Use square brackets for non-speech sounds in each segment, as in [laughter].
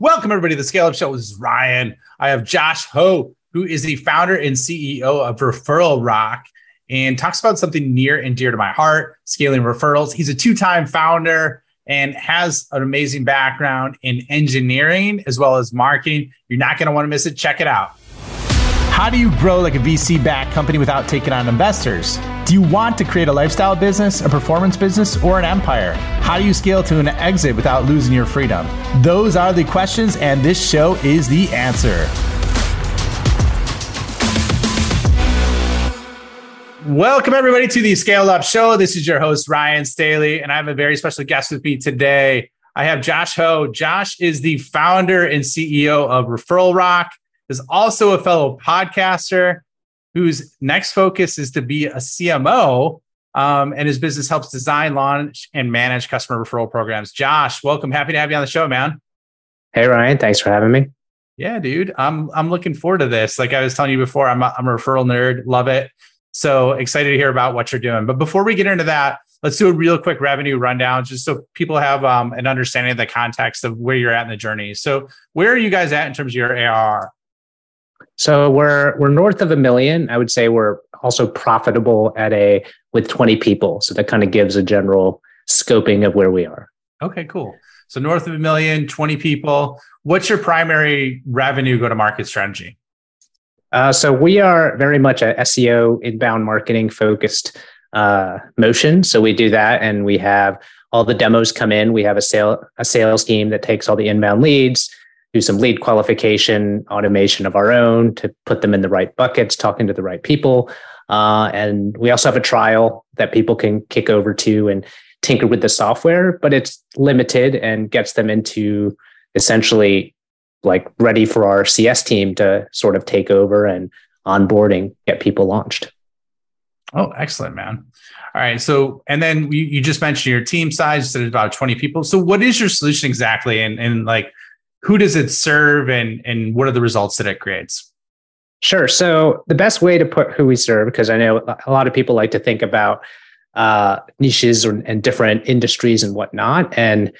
Welcome, everybody, to the Scale Up Show. This is Ryan. I have Josh Ho, who is the founder and CEO of Referral Rock and talks about something near and dear to my heart scaling referrals. He's a two time founder and has an amazing background in engineering as well as marketing. You're not going to want to miss it. Check it out. How do you grow like a VC backed company without taking on investors? Do you want to create a lifestyle business, a performance business, or an empire? How do you scale to an exit without losing your freedom? Those are the questions, and this show is the answer. Welcome, everybody, to the Scale Up Show. This is your host, Ryan Staley, and I have a very special guest with me today. I have Josh Ho. Josh is the founder and CEO of Referral Rock is also a fellow podcaster whose next focus is to be a CMO. Um, and his business helps design, launch, and manage customer referral programs. Josh, welcome. Happy to have you on the show, man. Hey, Ryan. Thanks for having me. Yeah, dude. I'm I'm looking forward to this. Like I was telling you before, I'm a, I'm a referral nerd. Love it. So excited to hear about what you're doing. But before we get into that, let's do a real quick revenue rundown just so people have um, an understanding of the context of where you're at in the journey. So where are you guys at in terms of your ARR? So we're we're north of a million. I would say we're also profitable at a with 20 people. So that kind of gives a general scoping of where we are. Okay, cool. So north of a million, 20 people. What's your primary revenue go to market strategy? Uh, so we are very much a SEO inbound marketing focused uh, motion. So we do that, and we have all the demos come in. We have a sale a sales team that takes all the inbound leads do some lead qualification automation of our own to put them in the right buckets, talking to the right people. Uh, and we also have a trial that people can kick over to and tinker with the software, but it's limited and gets them into essentially like ready for our CS team to sort of take over and onboarding, get people launched. Oh, excellent, man. All right. So, and then you, you just mentioned your team size, so about 20 people. So, what is your solution exactly? And, and like, who does it serve and and what are the results that it creates? Sure. So the best way to put who we serve because i know a lot of people like to think about uh, niches or, and different industries and whatnot and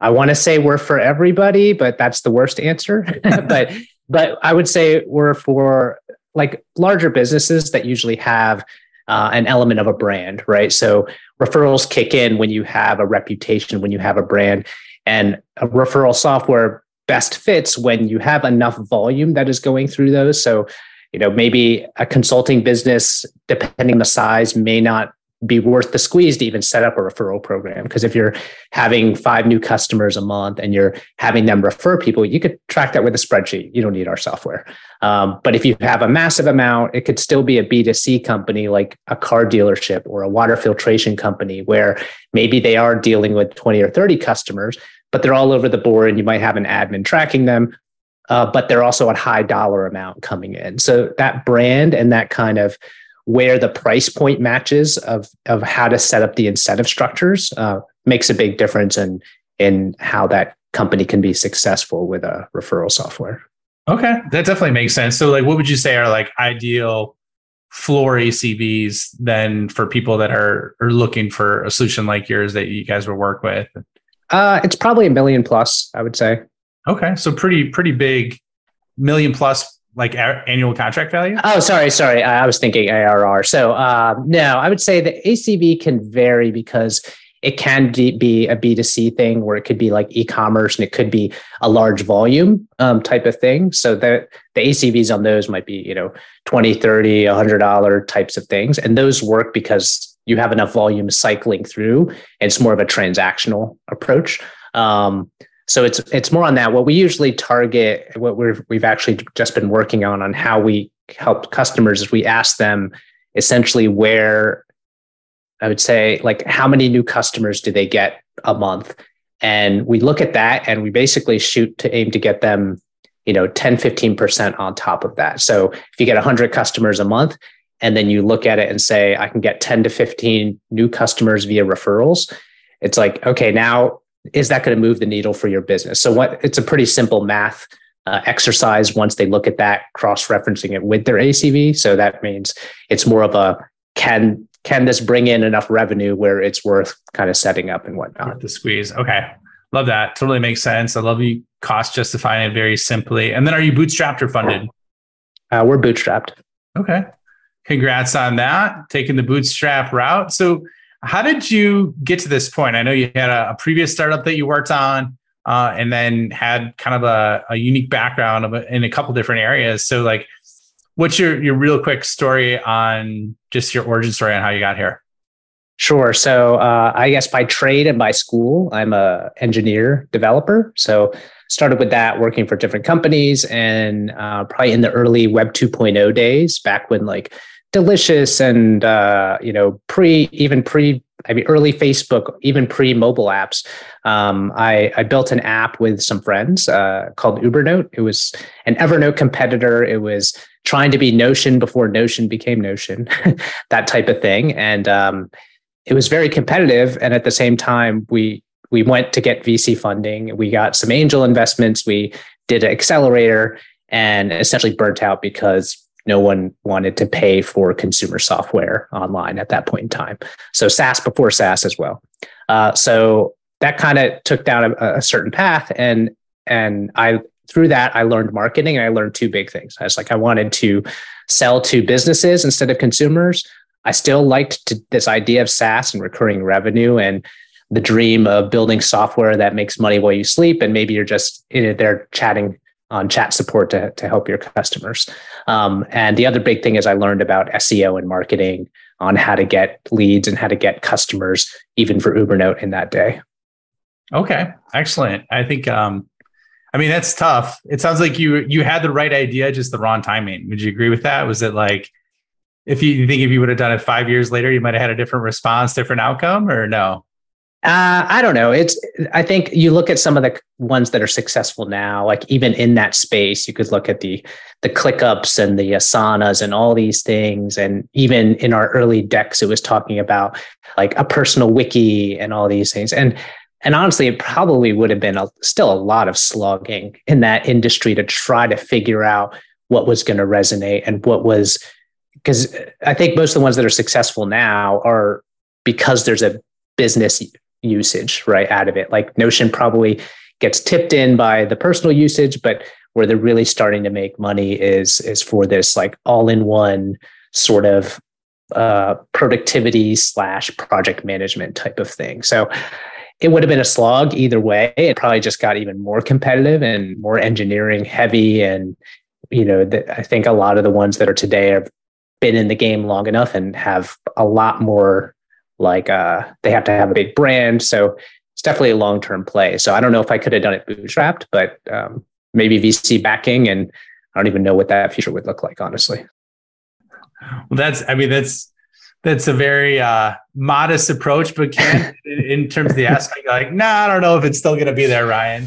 i want to say we're for everybody but that's the worst answer. [laughs] But but i would say we're for like larger businesses that usually have uh, an element of a brand right? So referrals kick in when you have a reputation when you have a brand and a referral software best fits when you have enough volume that is going through those. So, you know, maybe a consulting business, depending the size, may not be worth the squeeze to even set up a referral program. Because if you're having five new customers a month and you're having them refer people, you could track that with a spreadsheet. You don't need our software. Um, but if you have a massive amount, it could still be a B2C company like a car dealership or a water filtration company where maybe they are dealing with 20 or 30 customers, but they're all over the board and you might have an admin tracking them. Uh, but they're also a high dollar amount coming in. So that brand and that kind of where the price point matches of of how to set up the incentive structures uh, makes a big difference in in how that company can be successful with a referral software. Okay, that definitely makes sense. So, like, what would you say are like ideal floor ACVs then for people that are are looking for a solution like yours that you guys would work with? Uh, it's probably a million plus, I would say. Okay, so pretty pretty big, million plus like a- annual contract value. Oh, sorry, sorry, I was thinking ARR. So uh, no, I would say the ACV can vary because it can be a B2C thing where it could be like e-commerce and it could be a large volume um, type of thing. So the, the ACVs on those might be, you know, 20, 30, $100 types of things. And those work because you have enough volume cycling through. It's more of a transactional approach. Um, so it's it's more on that. What we usually target, what we've we've actually just been working on on how we help customers is we ask them essentially where I would say like how many new customers do they get a month? And we look at that and we basically shoot to aim to get them, you know, 10, 15% on top of that. So if you get 100 customers a month, and then you look at it and say i can get 10 to 15 new customers via referrals it's like okay now is that going to move the needle for your business so what it's a pretty simple math uh, exercise once they look at that cross referencing it with their acv so that means it's more of a can can this bring in enough revenue where it's worth kind of setting up and whatnot the squeeze okay Love that. Totally makes sense. I love you cost justifying it very simply. And then are you bootstrapped or funded? Uh, we're bootstrapped. Okay. Congrats on that, taking the bootstrap route. So, how did you get to this point? I know you had a, a previous startup that you worked on, uh, and then had kind of a, a unique background of a, in a couple different areas. So, like, what's your your real quick story on just your origin story on how you got here? Sure. So uh, I guess by trade and by school, I'm a engineer developer. So started with that, working for different companies, and uh, probably in the early Web 2.0 days, back when like Delicious and uh, you know pre even pre I mean early Facebook, even pre mobile apps. Um, I, I built an app with some friends uh, called Ubernote. It was an Evernote competitor. It was trying to be Notion before Notion became Notion, [laughs] that type of thing, and um, it was very competitive. And at the same time, we we went to get VC funding. We got some angel investments. We did an accelerator and essentially burnt out because no one wanted to pay for consumer software online at that point in time. So SaaS before SaaS as well. Uh, so that kind of took down a, a, certain path, and and I through that I learned marketing, and I learned two big things. I was like I wanted to sell to businesses instead of consumers. I still liked to, this idea of SaaS and recurring revenue and the dream of building software that makes money while you sleep, and maybe you're just it there chatting on chat support to, to help your customers. Um, and the other big thing is I learned about SEO and marketing on how to get leads and how to get customers, even for Ubernote in that day. Okay, excellent. I think, um, I mean, that's tough. It sounds like you you had the right idea, just the wrong timing. Would you agree with that? Was it like, if you, you think if you would have done it five years later, you might have had a different response, different outcome, or no? Uh, I don't know. It's. I think you look at some of the ones that are successful now. Like even in that space, you could look at the the ClickUps and the asanas and all these things. And even in our early decks, it was talking about like a personal wiki and all these things. And and honestly, it probably would have been a, still a lot of slogging in that industry to try to figure out what was going to resonate and what was because I think most of the ones that are successful now are because there's a business usage right out of it. Like Notion probably gets tipped in by the personal usage, but where they're really starting to make money is is for this like all-in-one sort of uh, productivity slash project management type of thing. So it would have been a slog either way. It probably just got even more competitive and more engineering heavy. And you know, the, I think a lot of the ones that are today have been in the game long enough and have a lot more like uh, they have to have a big brand. So it's definitely a long term play. So I don't know if I could have done it bootstrapped, but um, maybe VC backing, and I don't even know what that future would look like, honestly. Well, that's I mean that's that's a very uh, modest approach, but can [laughs] in terms of the aspect, like, nah, I don't know if it's still going to be there, Ryan.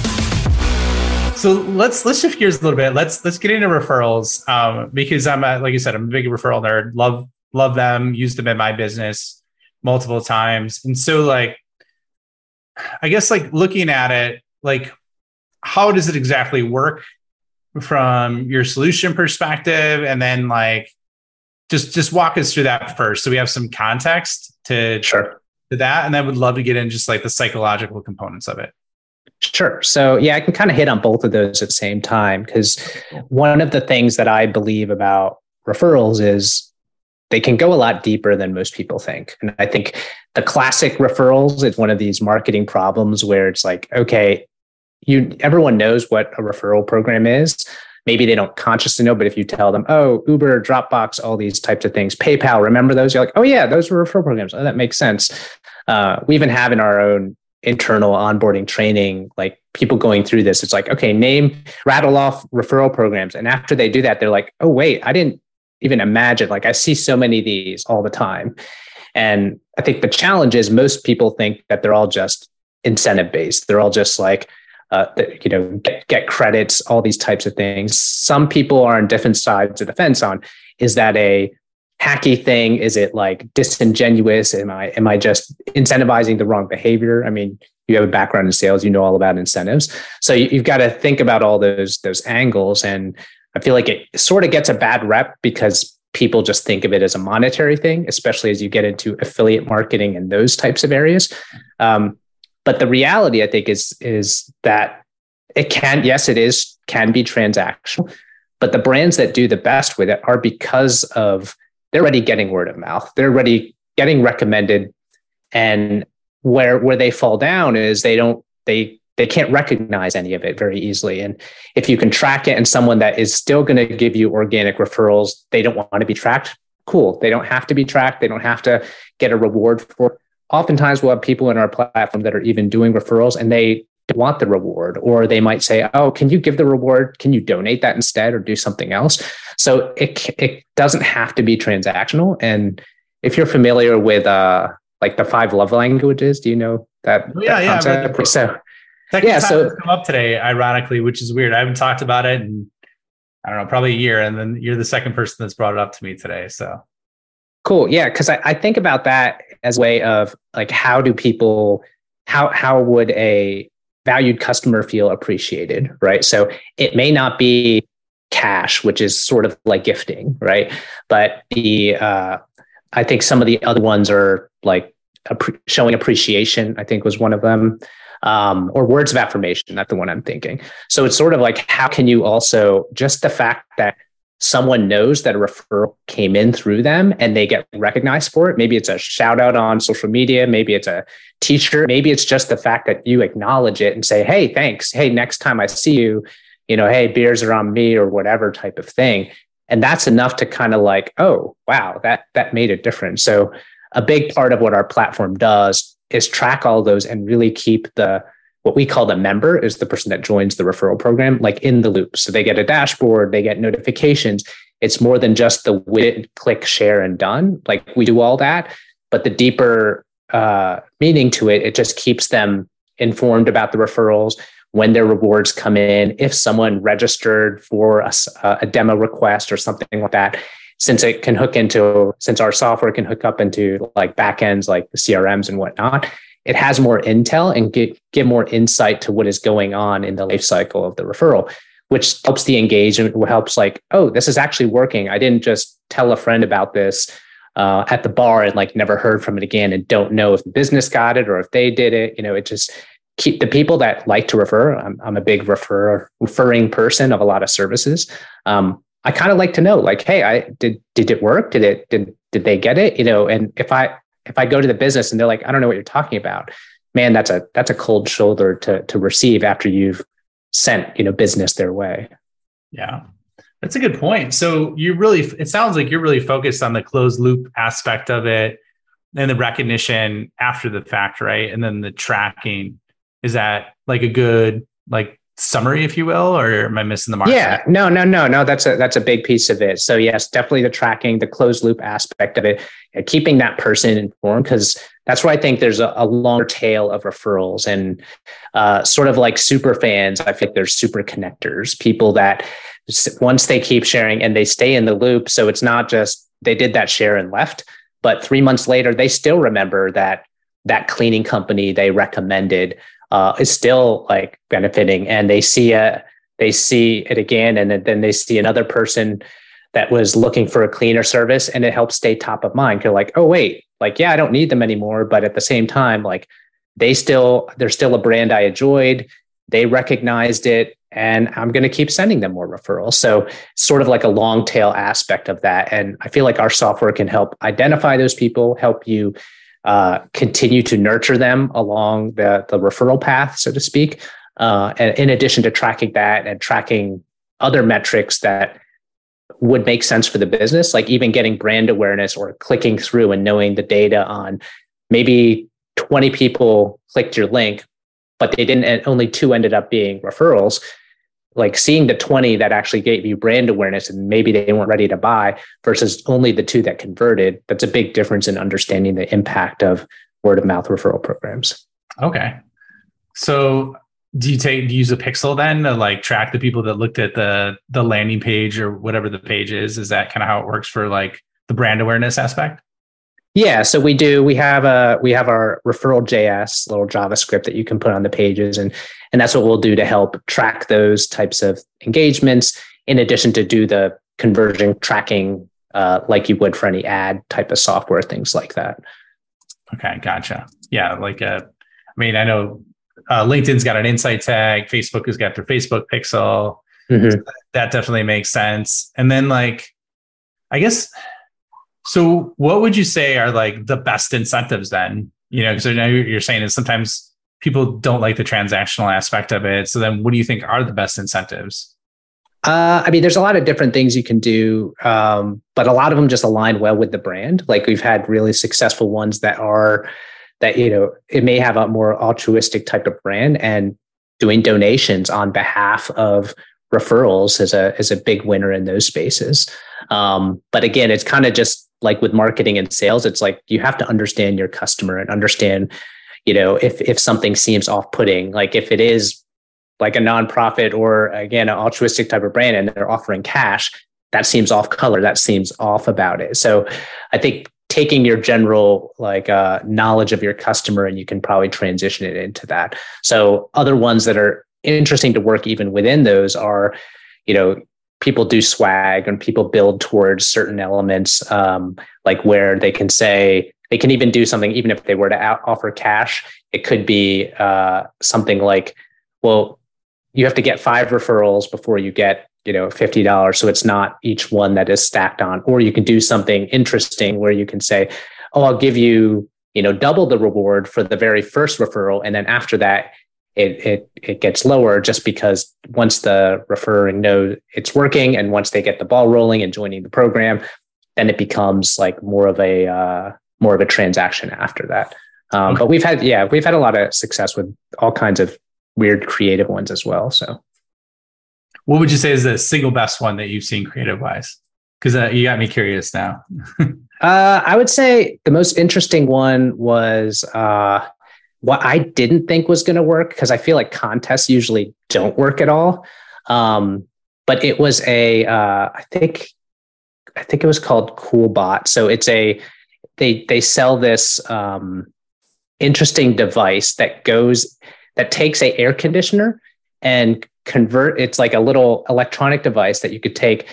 So let's let's shift gears a little bit. Let's let's get into referrals um, because I'm a, like I said, I'm a big referral nerd. Love love them. Use them in my business multiple times, and so like, I guess like looking at it, like, how does it exactly work from your solution perspective, and then like, just just walk us through that first, so we have some context to sure to that, and then I would love to get in just like the psychological components of it. Sure. So, yeah, I can kind of hit on both of those at the same time because one of the things that I believe about referrals is they can go a lot deeper than most people think. And I think the classic referrals is one of these marketing problems where it's like, okay, you everyone knows what a referral program is. Maybe they don't consciously know, but if you tell them, oh, Uber, Dropbox, all these types of things, PayPal, remember those? You're like, oh yeah, those were referral programs. Oh, that makes sense. Uh, we even have in our own internal onboarding training, like people going through this. It's like, okay, name, rattle off referral programs. And after they do that, they're like, oh, wait, I didn't even imagine. Like I see so many of these all the time. And I think the challenge is most people think that they're all just incentive based. They're all just like, uh, you know, get, get credits, all these types of things. Some people are on different sides of the fence on is that a hacky thing? Is it like disingenuous? Am I am I just incentivizing the wrong behavior? I mean, you have a background in sales, you know all about incentives. So you, have got to think about all those those angles. And I feel like it sort of gets a bad rep because people just think of it as a monetary thing, especially as you get into affiliate marketing and those types of areas. Um, but the reality, I think, is is that it can, yes, it is can be transactional, but the brands that do the best with it are because of they're already getting word of mouth. They're already getting recommended, and where where they fall down is they don't they they can't recognize any of it very easily. And if you can track it and someone that is still going to give you organic referrals, they don't want to be tracked. Cool. They don't have to be tracked. They don't have to get a reward for. Oftentimes, we'll have people in our platform that are even doing referrals and they want the reward, or they might say, "Oh, can you give the reward? Can you donate that instead, or do something else?" So it it doesn't have to be transactional. And if you're familiar with uh, like the five love languages, do you know that? Oh, yeah, that yeah. So Second yeah, so come up today, ironically, which is weird. I haven't talked about it in I don't know, probably a year, and then you're the second person that's brought it up to me today. So cool, yeah, because I, I think about that as a way of like how do people how how would a valued customer feel appreciated, right? So it may not be cash, which is sort of like gifting, right? But the uh, I think some of the other ones are like showing appreciation. I think was one of them um, or words of affirmation. That's the one I'm thinking. So it's sort of like, how can you also just the fact that someone knows that a referral came in through them and they get recognized for it. Maybe it's a shout out on social media. Maybe it's a teacher. Maybe it's just the fact that you acknowledge it and say, Hey, thanks. Hey, next time I see you, you know, Hey, beers are on me or whatever type of thing. And that's enough to kind of like, oh, wow, that, that made a difference. So a big part of what our platform does is track all those and really keep the what we call the member is the person that joins the referral program like in the loop. So they get a dashboard they get notifications. It's more than just the widget click share and done. Like we do all that but the deeper uh, meaning to it it just keeps them informed about the referrals when their rewards come in if someone registered for a, a demo request or something like that. Since it can hook into since our software can hook up into like backends like the crms and whatnot it has more intel and get, get more insight to what is going on in the life cycle of the referral which helps the engagement helps like oh this is actually working i didn't just tell a friend about this uh, at the bar and like never heard from it again and don't know if the business got it or if they did it you know it just keep the people that like to refer i'm, I'm a big refer referring person of a lot of services um, I kind of like to know, like, hey, I did did it work? Did it did did they get it? You know, and if I if I go to the business and they're like, I don't know what you're talking about, man, that's a that's a cold shoulder to to receive after you've sent you know business their way. Yeah, that's a good point. So you really, it sounds like you're really focused on the closed loop aspect of it, and the recognition after the fact, right? And then the tracking. Is that like a good like summary, if you will, or am I missing the mark? Yeah, no, no, no, no. That's a that's a big piece of it. So yes, definitely the tracking, the closed loop aspect of it, keeping that person informed because that's where I think there's a, a longer tail of referrals and uh, sort of like super fans. I think there's super connectors, people that once they keep sharing and they stay in the loop. So it's not just they did that share and left, but three months later they still remember that that cleaning company they recommended uh, is still like benefiting. And they see a they see it again and then they see another person that was looking for a cleaner service and it helps stay top of mind. They're like oh wait like yeah i don't need them anymore but at the same time like they still they're still a brand i enjoyed. They recognized it and i'm going to keep sending them more referrals. So sort of like a long tail aspect of that. And i feel like our software can help identify those people help you uh, continue to nurture them along the, the referral path, so to speak. Uh, and in addition to tracking that and tracking other metrics that would make sense for the business, like even getting brand awareness or clicking through and knowing the data on maybe 20 people clicked your link, but they didn't, and only two ended up being referrals. Like seeing the 20 that actually gave you brand awareness and maybe they weren't ready to buy versus only the two that converted, that's a big difference in understanding the impact of word of mouth referral programs. Okay. So do you take do you use a pixel then to like track the people that looked at the the landing page or whatever the page is? Is that kind of how it works for like the brand awareness aspect? Yeah, so we do. We have a we have our referral JS little JavaScript that you can put on the pages, and and that's what we'll do to help track those types of engagements. In addition to do the conversion tracking, uh, like you would for any ad type of software, things like that. Okay, gotcha. Yeah, like uh, I mean, I know uh, LinkedIn's got an insight tag, Facebook has got their Facebook pixel. Mm-hmm. So that definitely makes sense. And then like, I guess so what would you say are like the best incentives then? You know, because I know you're saying is sometimes people don't like the transactional aspect of it. So then what do you think are the best incentives? Uh, I mean, there's a lot of different things you can do, um, but a lot of them just align well with the brand. Like we've had really successful ones that are that you know it may have a more altruistic type of brand, and doing donations on behalf of referrals is a is a big winner in those spaces. Um, but again, it's kind of just like with marketing and sales, it's like you have to understand your customer and understand, you know, if if something seems off-putting, like if it is like a nonprofit or again an altruistic type of brand and they're offering cash, that seems off color. That seems off about it. So I think taking your general like uh, knowledge of your customer and you can probably transition it into that. So other ones that are interesting to work even within those are, you know, people do swag and people build towards certain elements, um, like where they can say they can even do something, even if they were to offer cash, it could be uh, something like, well, you have to get five referrals before you get you know $50 so it's not each one that is stacked on. Or you can do something interesting where you can say oh i'll give you you know double the reward for the very first referral. And then after that it it it gets lower just because once the referring knows it's working and once they get the ball rolling and joining the program, then it becomes like more of a uh, more of a transaction after that. Um. But we've had yeah we've had a lot of success with all kinds of weird creative ones as well. So, what would you say is the single best one that you've seen creative wise? Because uh, you got me curious now. [laughs] uh, I would say the most interesting one was uh, what I didn't think was going to work because I feel like contests usually don't work at all. Um, but it was a, uh, I think, I think it was called CoolBot. So it's a, they they sell this um, interesting device that goes that takes a air conditioner and convert. It's like a little electronic device that you could take,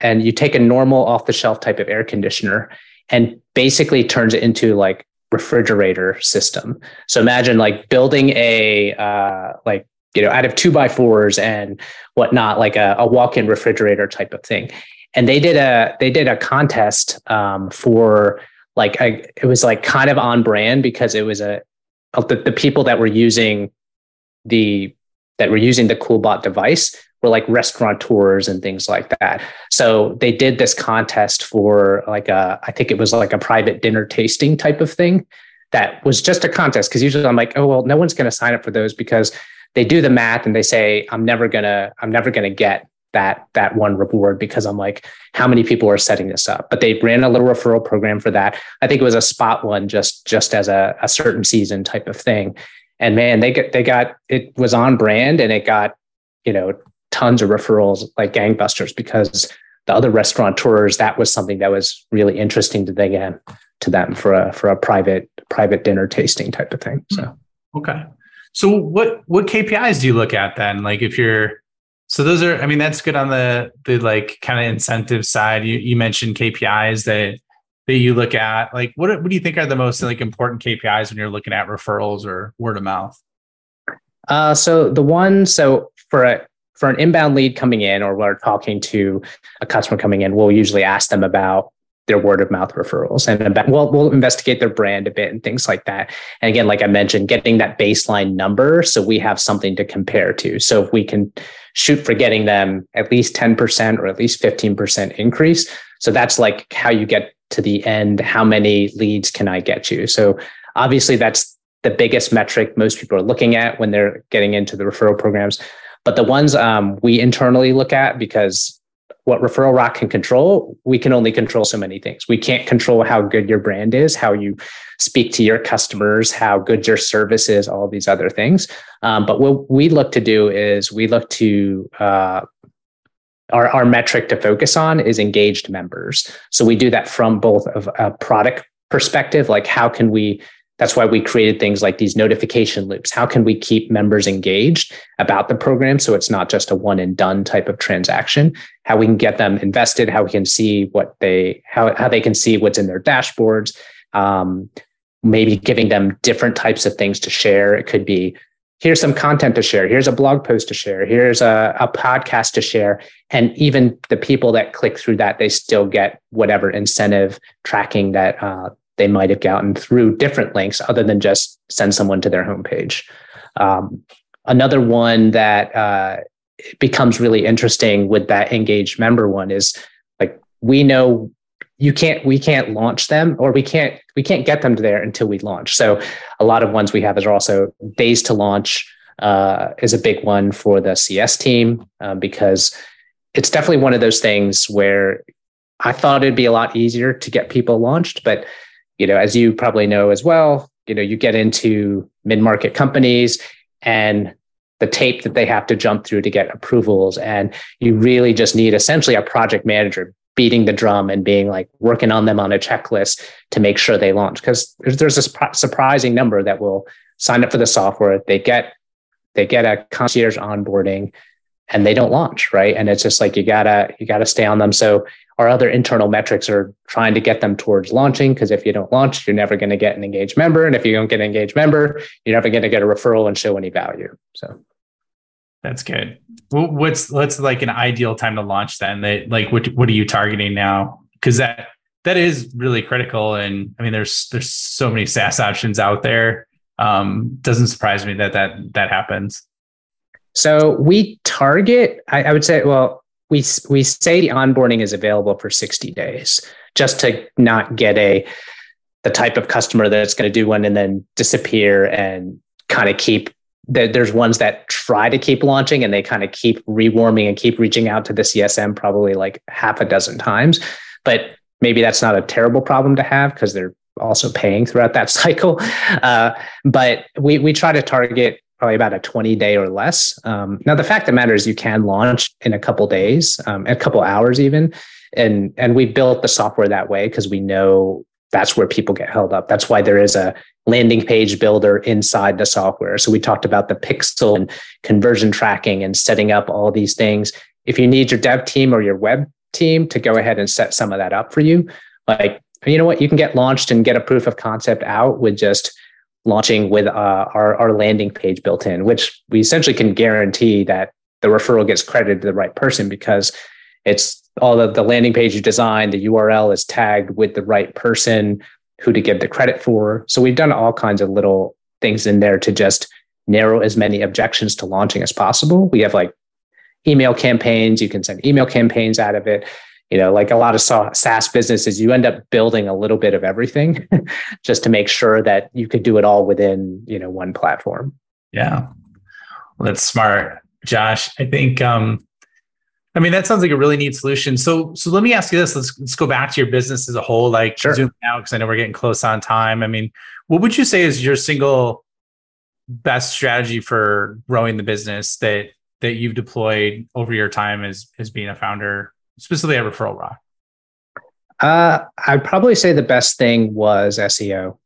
and you take a normal off the shelf type of air conditioner and basically turns it into like refrigerator system. So imagine like building a uh, like you know out of two by fours and whatnot, like a, a walk-in refrigerator type of thing. And they did a they did a contest um, for like a, it was like kind of on brand because it was a the, the people that were using the that were using the coolbot device were like restaurateurs and things like that. So they did this contest for like a, I think it was like a private dinner tasting type of thing that was just a contest. Cause usually I'm like, oh, well, no one's going to sign up for those because they do the math and they say, I'm never going to, I'm never going to get that, that one reward because I'm like, how many people are setting this up? But they ran a little referral program for that. I think it was a spot one just, just as a, a certain season type of thing. And man, they got, they got, it was on brand and it got, you know, tons of referrals like gangbusters because the other restaurateurs that was something that was really interesting to them to them for a for a private private dinner tasting type of thing so. Okay. So what what kpis do you look at then? Like if you're so those are i mean that's good on the the like kind of incentive side. You you mentioned kpis that that you look at. Like what what do you think are the most like important kpis when you're looking at referrals or word of mouth? Uh so the one so for a for an inbound lead coming in or we're talking to a customer coming in, we'll usually ask them about their word of mouth referrals and about, we'll, we'll investigate their brand a bit and things like that. And again, like I mentioned, getting that baseline number so we have something to compare to. So if we can shoot for getting them at least 10% or at least 15% increase. So that's like how you get to the end. How many leads can I get you? So obviously that's the biggest metric most people are looking at when they're getting into the referral programs. But the ones um, we internally look at because what Referral Rock can control, we can only control so many things. We can't control how good your brand is, how you speak to your customers, how good your service is, all these other things. Um, but what we look to do is we look to uh, our, our metric to focus on is engaged members. So we do that from both of a product perspective, like how can we that's why we created things like these notification loops. How can we keep members engaged about the program so it's not just a one and done type of transaction? How we can get them invested, how we can see what they how how they can see what's in their dashboards. Um, maybe giving them different types of things to share. It could be here's some content to share, here's a blog post to share, here's a, a podcast to share. And even the people that click through that, they still get whatever incentive tracking that uh, they might have gotten through different links other than just send someone to their homepage. Um, another one that uh, becomes really interesting with that engaged member one is like we know you can't we can't launch them or we can't we can't get them to there until we launch so a lot of ones we have is also days to launch uh, is a big one for the cs team um, because it's definitely one of those things where i thought it'd be a lot easier to get people launched but you know, as you probably know as well, you know, you get into mid-market companies and the tape that they have to jump through to get approvals. And you really just need essentially a project manager beating the drum and being like working on them on a checklist to make sure they launch. Because there's, there's a surprising number that will sign up for the software. They get they get a concierge onboarding and they don't launch, right? And it's just like you gotta you gotta stay on them. So our other internal metrics are trying to get them towards launching because if you don't launch, you're never going to get an engaged member, and if you don't get an engaged member, you're never going to get a referral and show any value. So that's good. What's what's like an ideal time to launch then? That like what what are you targeting now? Because that that is really critical. And I mean, there's there's so many SaaS options out there. Um, doesn't surprise me that that that happens. So we target, I, I would say, well, we we say the onboarding is available for 60 days just to not get a the type of customer that's going to do one and then disappear and kind of keep there's ones that try to keep launching and they kind of keep rewarming and keep reaching out to the CSM probably like half a dozen times. But maybe that's not a terrible problem to have because they're also paying throughout that [laughs] cycle. Uh, but we we try to target probably about a 20 day or less. Um, now, the fact of the matter is you can launch in a couple days, um, a couple hours even. And, and we built the software that way because we know that's where people get held up. That's why there is a landing page builder inside the software. So we talked about the pixel and conversion tracking and setting up all these things. If you need your dev team or your web team to go ahead and set some of that up for you, like, you know what, you can get launched and get a proof of concept out with just launching with uh, our, our landing page built in, which we essentially can guarantee that the referral gets credited to the right person because it's all of the landing page you designed, the URL is tagged with the right person who to give the credit for. So we've done all kinds of little things in there to just narrow as many objections to launching as possible. We have like email campaigns, you can send email campaigns out of it you know, like a lot of SaaS businesses, you end up building a little bit of everything [laughs] just to make sure that you could do it all within, you know, one platform. Yeah. Well, that's smart. Josh, I think um I mean that sounds like a really neat solution. So so let me ask you this. Let's let's go back to your business as a whole, like sure. zoom out because I know we're getting close on time. I mean, what would you say is your single best strategy for growing the business that that you've deployed over your time as as being a founder specifically at Referral Rock? Uh, I'd probably say the best thing was SEO.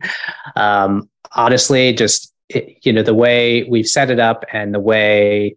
[laughs] um, honestly, just you know the way we've set it up and the way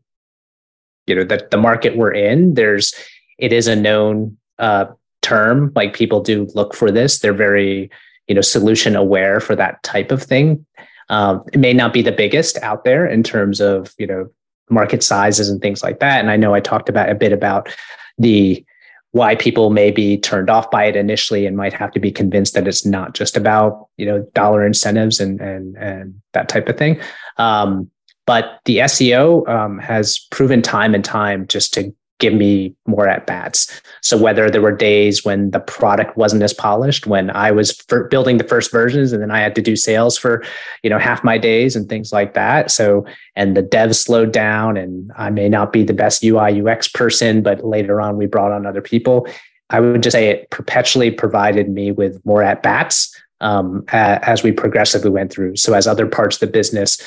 you know that the market we're in. There's it is a known uh, term. Like people do look for this. They're very you know solution aware for that type of thing. Um, it may not be the biggest out there in terms of you know market sizes and things like that. And I know I talked about a bit about the why people may be turned off by it initially and might have to be convinced that it's not just about you know dollar incentives and and and that type of thing. Um, but the seo um, has proven time and time just to give me more at bats. So whether there were days when the product wasn't as polished, when I was building the first versions and then I had to do sales for, you know, half my days and things like that. So and the devs slowed down and I may not be the best UI UX person, but later on we brought on other people. I would just say it perpetually provided me with more at bats um, as we progressively went through. So as other parts of the business,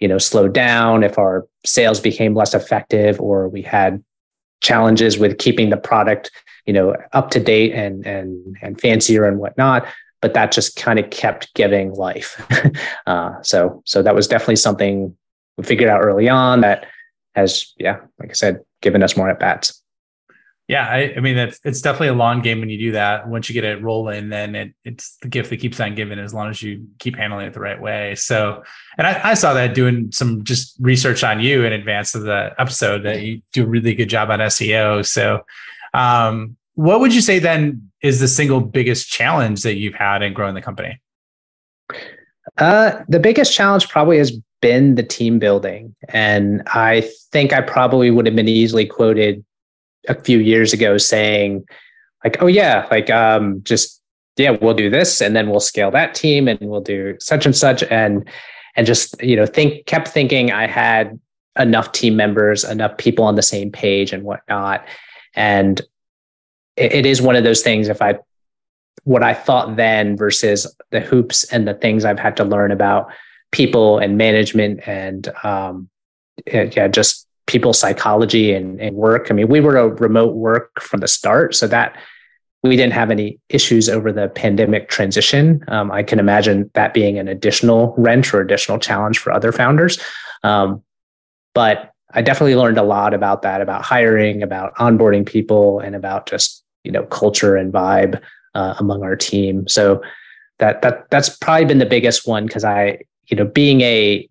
you know, slowed down, if our sales became less effective, or we had challenges with keeping the product, you know, up to date and and and fancier and whatnot. But that just kind of kept giving life. [laughs] uh, so so that was definitely something we figured out early on that has, yeah, like I said, given us more at bats. Yeah, I, I mean that's it's definitely a long game when you do that. Once you get it rolling, then it, it's the gift that keeps on giving as long as you keep handling it the right way. So, and I, I saw that doing some just research on you in advance of the episode that you do a really good job on SEO. So, um, what would you say then is the single biggest challenge that you've had in growing the company? Uh, the biggest challenge probably has been the team building, and I think I probably would have been easily quoted a few years ago saying like oh yeah like um just yeah we'll do this and then we'll scale that team and we'll do such and such and and just you know think kept thinking i had enough team members enough people on the same page and whatnot. And it, it is one of those things if i what i thought then versus the hoops and the things i've had to learn about people and management and um yeah just people's psychology and, and work. I mean, we were a remote work from the start, so that we didn't have any issues over the pandemic transition. Um, I can imagine that being an additional wrench or additional challenge for other founders. Um, but I definitely learned a lot about that, about hiring, about onboarding people, and about just you know culture and vibe uh, among our team. So that that that's probably been the biggest one because I you know being a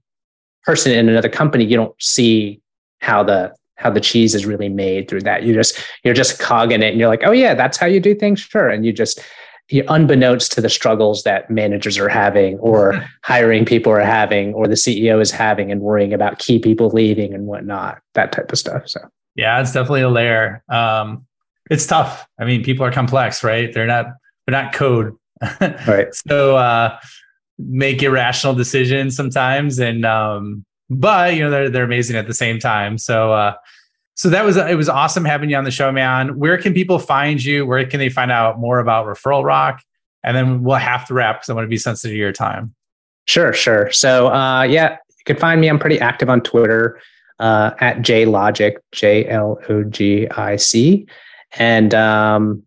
person in another company, you don't see how the how the cheese is really made through that. You just you're just cogging it, and you're like, oh yeah, that's how you do things, sure. And you just you, unbeknownst to the struggles that managers are having, or [laughs] hiring people are having, or the CEO is having, and worrying about key people leaving and whatnot, that type of stuff. So yeah, it's definitely a layer. Um, it's tough. I mean, people are complex, right? They're not they're not code, [laughs] right? so uh, make irrational decisions sometimes, and um, but you know they're they're amazing at the same time. So uh, so that was it was awesome having you on the show, man. Where can people find you? Where can they find out more about Referral Rock? And then we'll have to wrap because I want to be sensitive to your time. Sure, sure. So uh, yeah, you can find me. I'm pretty active on Twitter uh, at JLogic, J L O G I C, and um,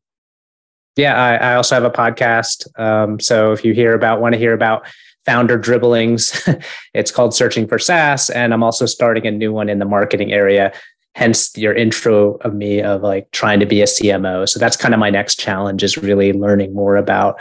yeah, I, I, also have a podcast. Um, so if you hear about, want to hear about founder dribblings. [laughs] it's called Searching for SaaS. And I'm also starting a new one in the marketing area. Hence your intro of me of like trying to be a CMO. So that's kind of my next challenge is really learning more about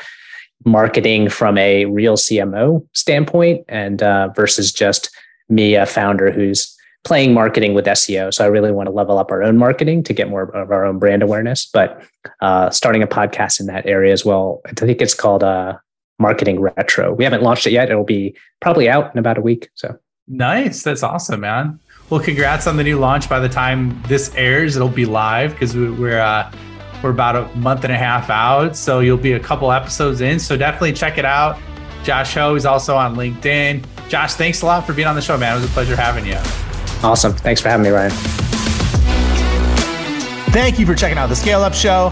marketing from a real CMO standpoint and uh, versus just me, a founder who's playing marketing with SEO. So I really want to level up our own marketing to get more of our own brand awareness, but uh, starting a podcast in that area as well. I think it's called uh, marketing retro. We haven't launched it yet. It'll be probably out in about a week. So nice. That's awesome, man. Well, congrats on the new launch. By the time this airs, it'll be live because we're uh, we're about a month and a half out. So you'll be a couple episodes in. So definitely check it out. Josh Ho is also on LinkedIn. Josh, thanks a lot for being on the show, man. It was a pleasure having you. Awesome. Thanks for having me, Ryan. Thank you for checking out the Scale Up Show.